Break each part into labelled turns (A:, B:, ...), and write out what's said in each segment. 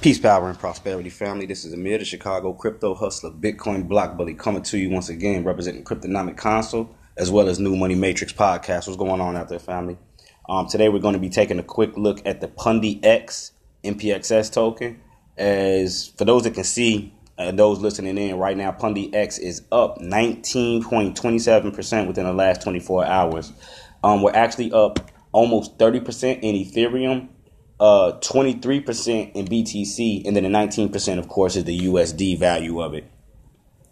A: Peace, power, and prosperity, family. This is Amir, the Chicago crypto hustler, Bitcoin block bully, coming to you once again, representing Cryptonomic Console as well as New Money Matrix podcast. What's going on out there, family? Um, today we're going to be taking a quick look at the Pundi X NPXS token. As for those that can see, uh, those listening in right now, Pundi X is up 19.27% within the last 24 hours. Um, we're actually up almost 30% in Ethereum uh, 23% in BTC, and then the 19%, of course, is the USD value of it.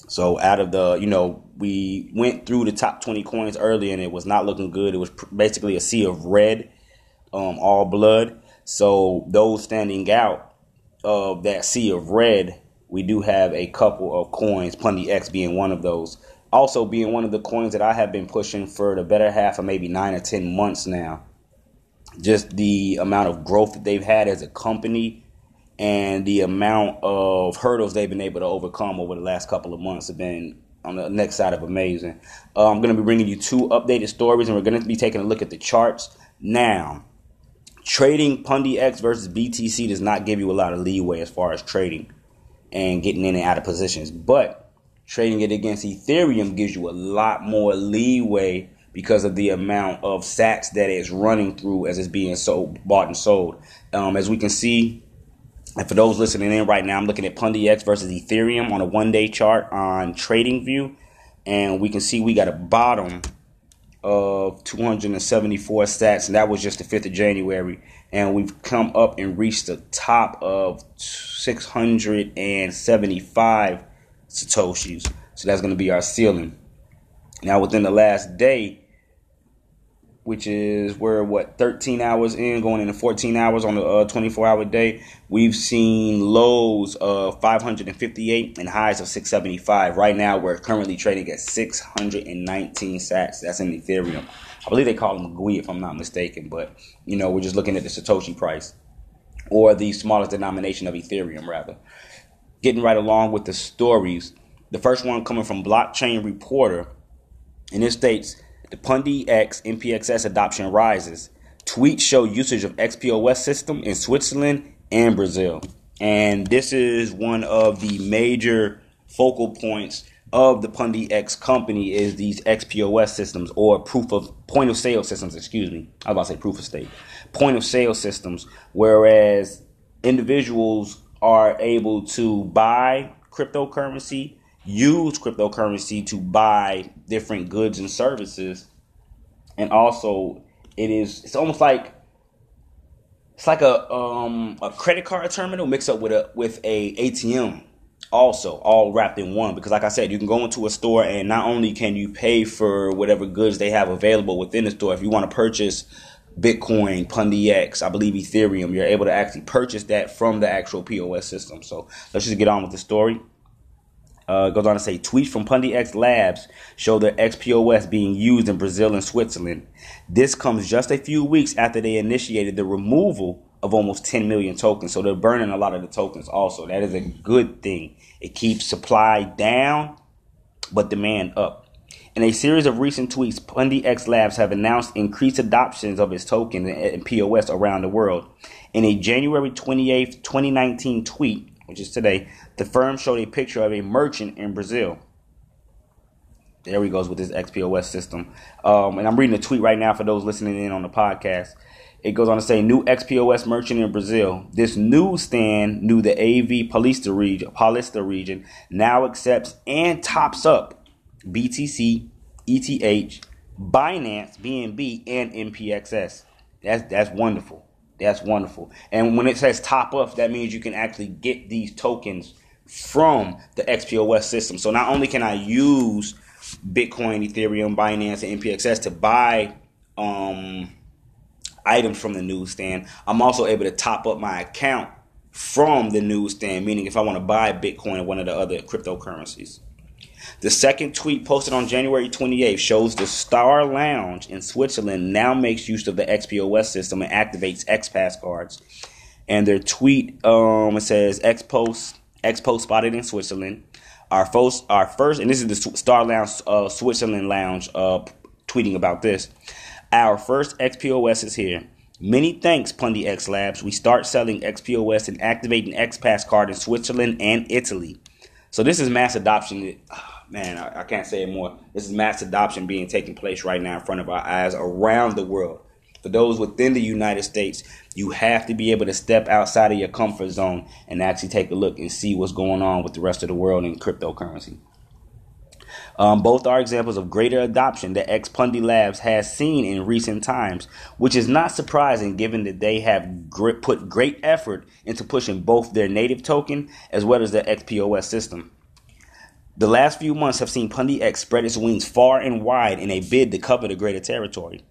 A: So out of the, you know, we went through the top 20 coins earlier and it was not looking good. It was basically a sea of red, um, all blood. So those standing out of that sea of red, we do have a couple of coins, Pundi X being one of those. Also being one of the coins that I have been pushing for the better half of maybe nine or 10 months now just the amount of growth that they've had as a company and the amount of hurdles they've been able to overcome over the last couple of months have been on the next side of amazing. Uh, I'm going to be bringing you two updated stories, and we're going to be taking a look at the charts now. Trading Pundi X versus BTC does not give you a lot of leeway as far as trading and getting in and out of positions, but trading it against Ethereum gives you a lot more leeway because of the amount of sats that it's running through as it's being sold, bought and sold. Um, as we can see, and for those listening in right now, I'm looking at Pundi X versus Ethereum on a one day chart on TradingView. And we can see we got a bottom of 274 sats, and that was just the 5th of January. And we've come up and reached the top of 675 Satoshis. So that's going to be our ceiling. Now, within the last day, which is we're what 13 hours in, going into 14 hours on the uh, 24 hour day. We've seen lows of 558 and highs of 675. Right now, we're currently trading at 619 sats. That's in Ethereum. I believe they call them gwei if I'm not mistaken, but you know we're just looking at the Satoshi price or the smallest denomination of Ethereum, rather. Getting right along with the stories. The first one coming from Blockchain Reporter, and it states the Pundi X NPXS adoption rises. Tweets show usage of XPOS system in Switzerland and Brazil. And this is one of the major focal points of the Pundi X company is these XPOS systems or proof of point of sale systems, excuse me. I was about to say proof of stake. Point of sale systems, whereas individuals are able to buy cryptocurrency use cryptocurrency to buy different goods and services and also it is it's almost like it's like a um a credit card terminal mixed up with a with a ATM also all wrapped in one because like I said you can go into a store and not only can you pay for whatever goods they have available within the store if you want to purchase Bitcoin, Pundi X, I believe Ethereum, you're able to actually purchase that from the actual POS system. So let's just get on with the story. Uh, goes on to say tweets from Pundi X Labs show their XPOS being used in Brazil and Switzerland. This comes just a few weeks after they initiated the removal of almost 10 million tokens. So they're burning a lot of the tokens also. That is a good thing. It keeps supply down, but demand up. In a series of recent tweets, Pundi X Labs have announced increased adoptions of its token and POS around the world. In a January 28, 2019 tweet, which is today, the firm showed a picture of a merchant in Brazil. There he goes with his XPOS system. Um, and I'm reading a tweet right now for those listening in on the podcast. It goes on to say, new XPOS merchant in Brazil. This newsstand, new the AV Paulista region, Paulista region, now accepts and tops up BTC, ETH, Binance, BNB, and NPXS. That's that's wonderful. That's wonderful. And when it says top up, that means you can actually get these tokens from the XPOS system. So not only can I use Bitcoin, Ethereum, Binance, and NPXS to buy um, items from the newsstand, I'm also able to top up my account from the newsstand, meaning if I want to buy Bitcoin or one of the other cryptocurrencies. The second tweet posted on January 28th shows the Star Lounge in Switzerland now makes use of the XPOS system and activates XPass cards. And their tweet um, it says XPost Expo spotted in Switzerland. Our first, our first, and this is the Star Lounge uh, Switzerland Lounge uh, tweeting about this. Our first XPOS is here. Many thanks, Pundi X Labs. We start selling XPOS and activating XPass card in Switzerland and Italy. So this is mass adoption. Oh, man, I, I can't say it more. This is mass adoption being taking place right now in front of our eyes around the world. For those within the United States, you have to be able to step outside of your comfort zone and actually take a look and see what's going on with the rest of the world in cryptocurrency. Um, both are examples of greater adoption that Xpundi Labs has seen in recent times, which is not surprising given that they have put great effort into pushing both their native token as well as their XPOS system. The last few months have seen Pundi X spread its wings far and wide in a bid to cover the greater territory.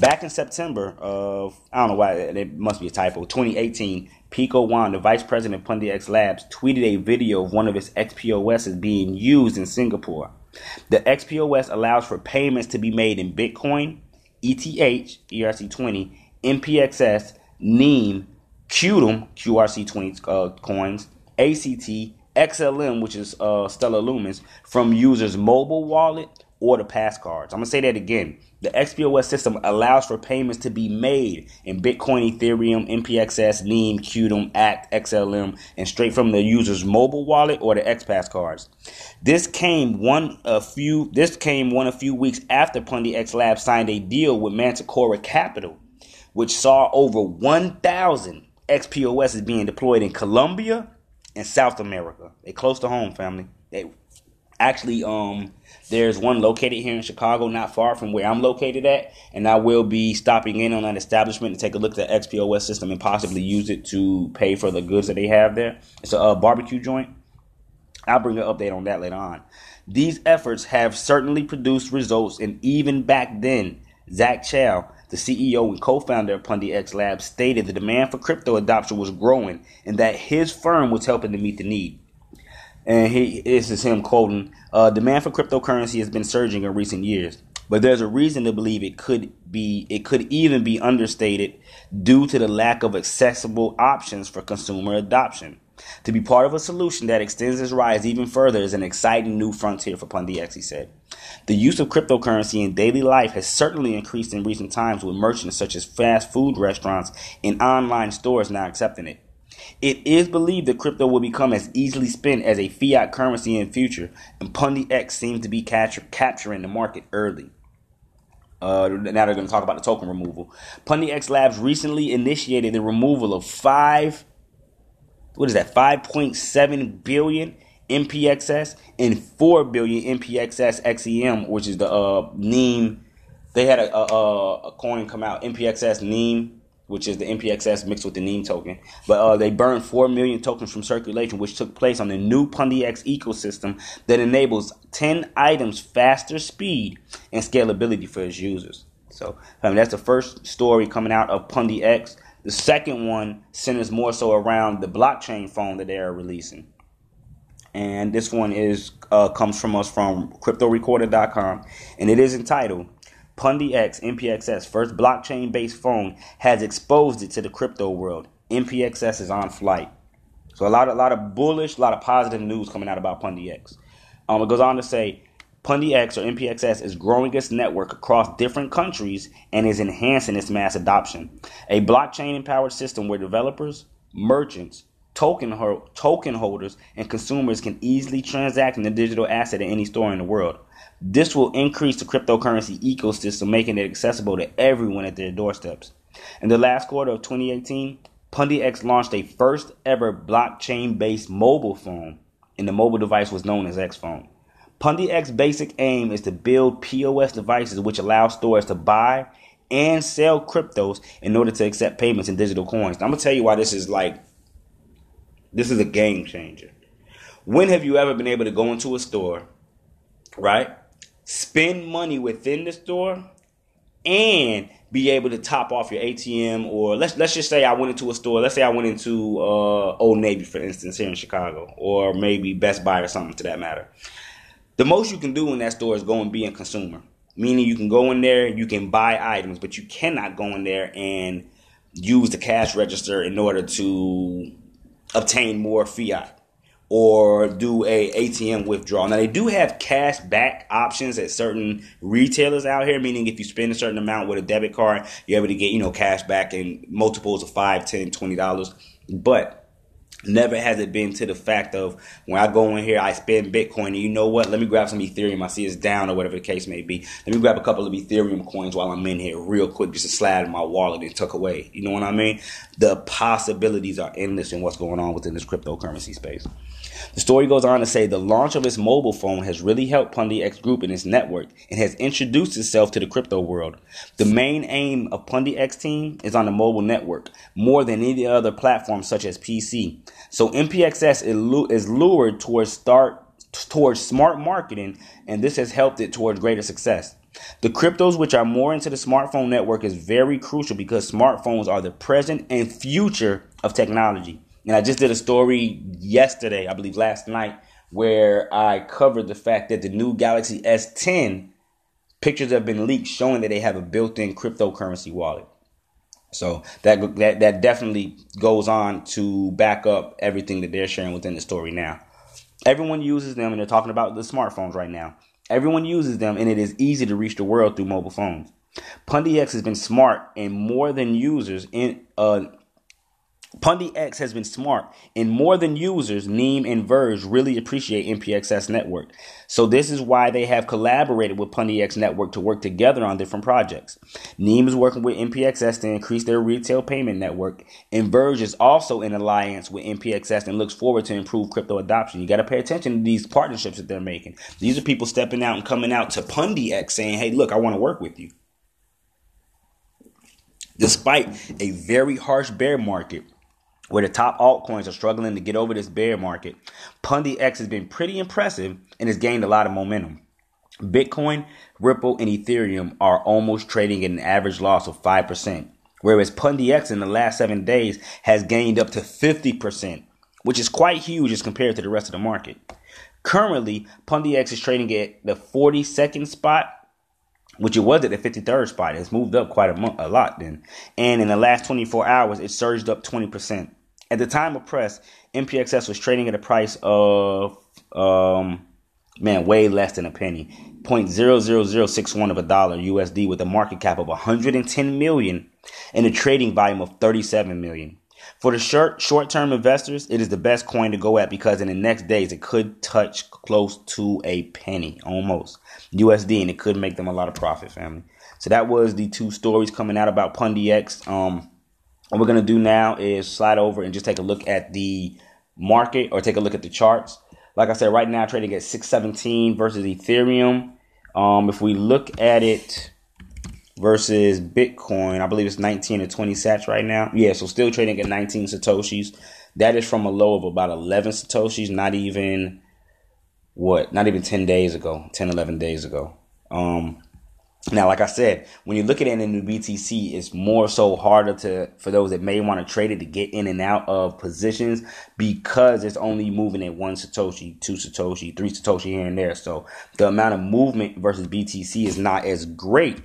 A: Back in September of, I don't know why, it must be a typo, 2018, Peko Wan, the vice president of Pundi X Labs, tweeted a video of one of its XPOSs being used in Singapore. The XPOS allows for payments to be made in Bitcoin, ETH, ERC20, NPXS, NEEM, QDM, QRC20 uh, coins, ACT, XLM, which is uh, Stellar Lumens, from users' mobile wallet or the pass cards. I'm going to say that again. The XPOS system allows for payments to be made in Bitcoin, Ethereum, NPXS, NEEM, QDM, ACT, XLM, and straight from the user's mobile wallet or the XPass cards. This came one a few this came one a few weeks after Pundi X Lab signed a deal with Manticora Capital, which saw over 1,000 XPOSs being deployed in Colombia and South America. They close to home, family. They actually um there's one located here in Chicago, not far from where I'm located at, and I will be stopping in on that establishment to take a look at the XPOS system and possibly use it to pay for the goods that they have there. It's a, a barbecue joint. I'll bring an update on that later on. These efforts have certainly produced results, and even back then, Zach Chow, the CEO and co-founder of Pundi X Labs, stated the demand for crypto adoption was growing and that his firm was helping to meet the need and he this is him quoting uh, demand for cryptocurrency has been surging in recent years but there's a reason to believe it could be it could even be understated due to the lack of accessible options for consumer adoption to be part of a solution that extends its rise even further is an exciting new frontier for X, he said. The use of cryptocurrency in daily life has certainly increased in recent times with merchants such as fast food restaurants and online stores now accepting it. It is believed that crypto will become as easily spent as a fiat currency in future, and Pundi X seems to be capturing the market early. Uh, now they're going to talk about the token removal. Pundi X Labs recently initiated the removal of five, what is that, 5.7 billion NPXS and 4 billion NPXS XEM, which is the uh, NEEM. They had a, a, a coin come out, NPXS NEEM which is the NPXS mixed with the NEEM token. But uh, they burned 4 million tokens from circulation, which took place on the new X ecosystem that enables 10 items faster speed and scalability for its users. So I mean, that's the first story coming out of X. The second one centers more so around the blockchain phone that they are releasing. And this one is uh, comes from us from CryptoRecorder.com, and it is entitled Pundi X NPXS, first blockchain based phone, has exposed it to the crypto world. NPXS is on flight. So a lot, a lot of bullish, a lot of positive news coming out about Pundi X. Um, it goes on to say Pundi X or NPXS is growing its network across different countries and is enhancing its mass adoption. A blockchain empowered system where developers, merchants, token, token holders, and consumers can easily transact in the digital asset at any store in the world. This will increase the cryptocurrency ecosystem, making it accessible to everyone at their doorsteps. In the last quarter of 2018, Pundi X launched a first ever blockchain based mobile phone, and the mobile device was known as X Phone. Basic aim is to build POS devices which allow stores to buy and sell cryptos in order to accept payments in digital coins. I'm gonna tell you why this is like this is a game changer. When have you ever been able to go into a store, right? spend money within the store and be able to top off your ATM or let's let's just say I went into a store. Let's say I went into uh, Old Navy, for instance, here in Chicago, or maybe Best Buy or something to that matter. The most you can do in that store is go and be a consumer, meaning you can go in there, you can buy items, but you cannot go in there and use the cash register in order to obtain more fiat. or do a ATM withdrawal. Now they do have cash back options at certain retailers out here, meaning if you spend a certain amount with a debit card, you're able to get, you know, cash back in multiples of five, ten, twenty dollars. But Never has it been to the fact of when I go in here, I spend Bitcoin, and you know what? Let me grab some Ethereum. I see it's down or whatever the case may be. Let me grab a couple of Ethereum coins while I'm in here, real quick, just to slide in my wallet and tuck away. You know what I mean? The possibilities are endless in what's going on within this cryptocurrency space. The story goes on to say the launch of its mobile phone has really helped Pundi X Group and its network and has introduced itself to the crypto world. The main aim of Pundi X team is on the mobile network more than any other platform such as PC. So NPXS is lured towards start towards smart marketing and this has helped it towards greater success. The cryptos which are more into the smartphone network is very crucial because smartphones are the present and future of technology. And I just did a story yesterday, I believe last night, where I covered the fact that the new Galaxy S10 pictures have been leaked showing that they have a built-in cryptocurrency wallet. So that that that definitely goes on to back up everything that they're sharing within the story now. Everyone uses them and they're talking about the smartphones right now. Everyone uses them and it is easy to reach the world through mobile phones. Pundi X has been smart and more than users in uh Pundi X has been smart, and more than users, Neem and Verge really appreciate NPXS Network. So this is why they have collaborated with Pundi X Network to work together on different projects. Neem is working with NPXS to increase their retail payment network, and Verge is also in alliance with NPXS and looks forward to improve crypto adoption. You got to pay attention to these partnerships that they're making. These are people stepping out and coming out to Pundi X saying, "Hey, look, I want to work with you." Despite a very harsh bear market, where the top altcoins are struggling to get over this bear market, Pundi X has been pretty impressive and has gained a lot of momentum. Bitcoin, Ripple, and Ethereum are almost trading at an average loss of 5%, whereas Pundi X in the last seven days has gained up to 50%, which is quite huge as compared to the rest of the market. Currently, Pundi X is trading at the 42nd spot, which it was at the 53rd spot. It's moved up quite a, mo- a lot then. And in the last 24 hours, it surged up 20%. At the time of press, NPXS was trading at a price of, um, man, way less than a penny. 0.00061 of a dollar USD with a market cap of 110 million and a trading volume of 37 million. For the short short term investors, it is the best coin to go at because in the next days it could touch close to a penny almost USD and it could make them a lot of profit, family. So that was the two stories coming out about Pundi X. Um, what we're gonna do now is slide over and just take a look at the market or take a look at the charts. Like I said, right now trading at 617 versus Ethereum. Um, if we look at it versus Bitcoin. I believe it's 19 or 20 sats right now. Yeah, so still trading at 19 satoshis. That is from a low of about 11 satoshis, not even what, not even 10 days ago, 10, 11 days ago. Um, now, like I said, when you look at it in the BTC, it's more so harder to for those that may want to trade it to get in and out of positions because it's only moving at one satoshi, two satoshi, three satoshi here and there. So the amount of movement versus BTC is not as great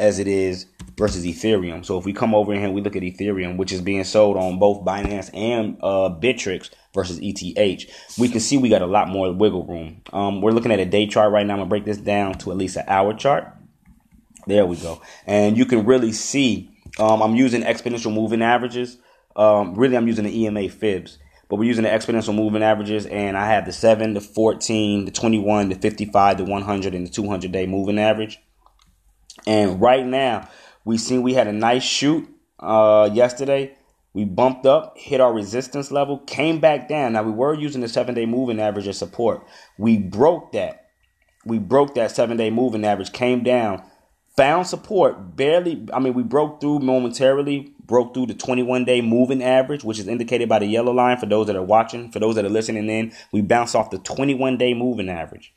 A: as it is versus Ethereum. So if we come over here and we look at Ethereum, which is being sold on both Binance and uh, Bittrex versus ETH, we can see we got a lot more wiggle room. Um, we're looking at a day chart right now. I'm gonna break this down to at least an hour chart. There we go, and you can really see. Um, I'm using exponential moving averages. Um, really, I'm using the EMA fibs, but we're using the exponential moving averages, and I have the seven, the 14, the 21, the 55, the 100, and the 200 day moving average. And right now, we seen we had a nice shoot uh, yesterday. We bumped up, hit our resistance level, came back down. Now we were using the seven day moving average as support. We broke that. We broke that seven day moving average, came down, found support, barely. I mean, we broke through momentarily, broke through the 21 day moving average, which is indicated by the yellow line for those that are watching. For those that are listening in, we bounced off the 21 day moving average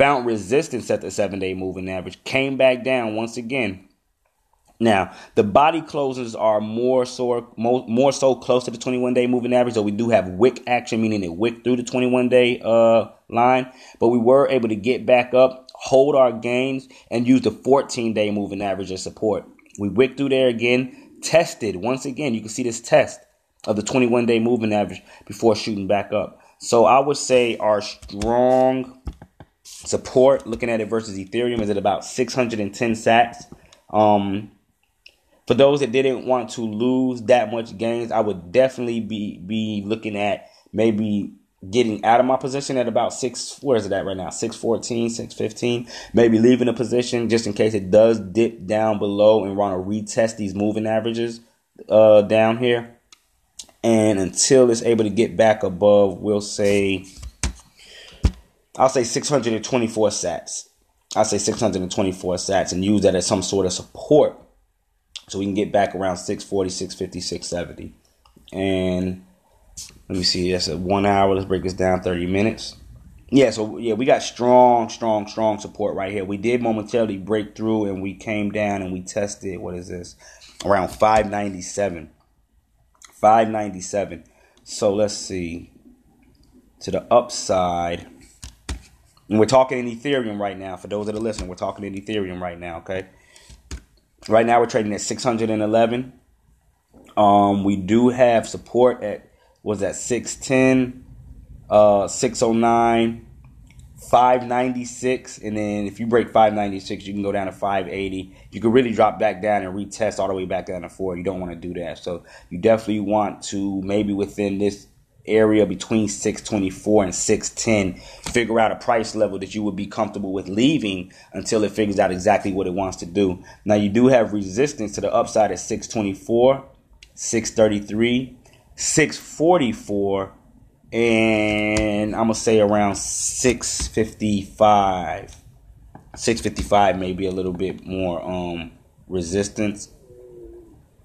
A: found resistance at the seven day moving average, came back down once again. Now, the body closes are more so more, more so close to the 21 day moving average, so we do have wick action, meaning it wick through the 21 day uh, line, but we were able to get back up, hold our gains, and use the 14 day moving average as support. We wick through there again, tested once again. You can see this test of the 21 day moving average before shooting back up. So I would say our strong support, looking at it versus Ethereum, is at about 610 sats. Um, for those that didn't want to lose that much gains, I would definitely be be looking at maybe getting out of my position at about six. Where is it at right now? 614, 615. Maybe leaving a position just in case it does dip down below and want to retest these moving averages uh, down here. And until it's able to get back above, we'll say, I'll say 624 sats. I'll say 624 sats and use that as some sort of support so we can get back around 640, 650, 670. And let me see, that's a one hour. Let's break this down 30 minutes. Yeah, so yeah, we got strong, strong, strong support right here. We did momentarily break through and we came down and we tested, what is this? Around 597. 597. So let's see. To the upside. And we're talking in Ethereum right now. For those that are listening, we're talking in Ethereum right now, okay? Right now we're trading at 611. Um, we do have support at was at 610, uh, 609, 596, and then if you break 596, you can go down to 580. You can really drop back down and retest all the way back down to four. You don't want to do that. So you definitely want to maybe within this area between 624 and 610 figure out a price level that you would be comfortable with leaving until it figures out exactly what it wants to do now you do have resistance to the upside at 624 633 644 and i'm gonna say around 655 655 maybe a little bit more um resistance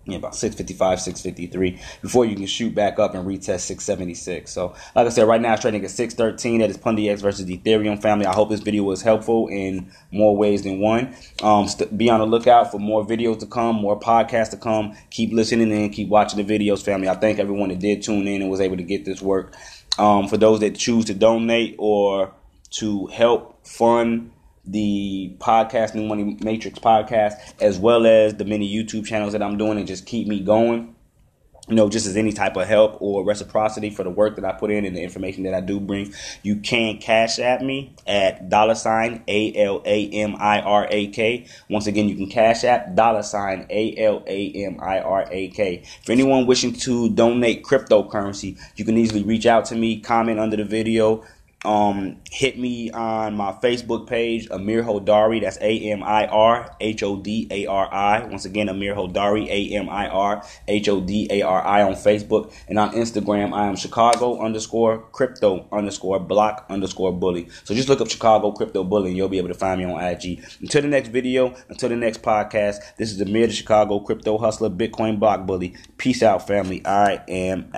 A: yeah, about 655, 653 before you can shoot back up and retest 676. So, like I said, right now it's trading at 613. That is Pundi X versus the Ethereum family. I hope this video was helpful in more ways than one. Um, st- be on the lookout for more videos to come, more podcasts to come. Keep listening and keep watching the videos, family. I thank everyone that did tune in and was able to get this work. Um, for those that choose to donate or to help fund the podcast, New Money Matrix podcast, as well as the many YouTube channels that I'm doing and just keep me going. You know, just as any type of help or reciprocity for the work that I put in and the information that I do bring, you can cash at me at dollar sign A L A M I R A K. Once again, you can cash at dollar sign A L A M I R A K. For anyone wishing to donate cryptocurrency, you can easily reach out to me, comment under the video, um, hit me on my Facebook page, Amir Hodari. That's A M I R H O D A R I. Once again, Amir Hodari, A M I R H O D A R I on Facebook. And on Instagram, I am Chicago underscore crypto underscore block underscore bully. So just look up Chicago crypto bully and you'll be able to find me on IG. Until the next video, until the next podcast, this is Amir the Chicago crypto hustler, Bitcoin block bully. Peace out, family. I am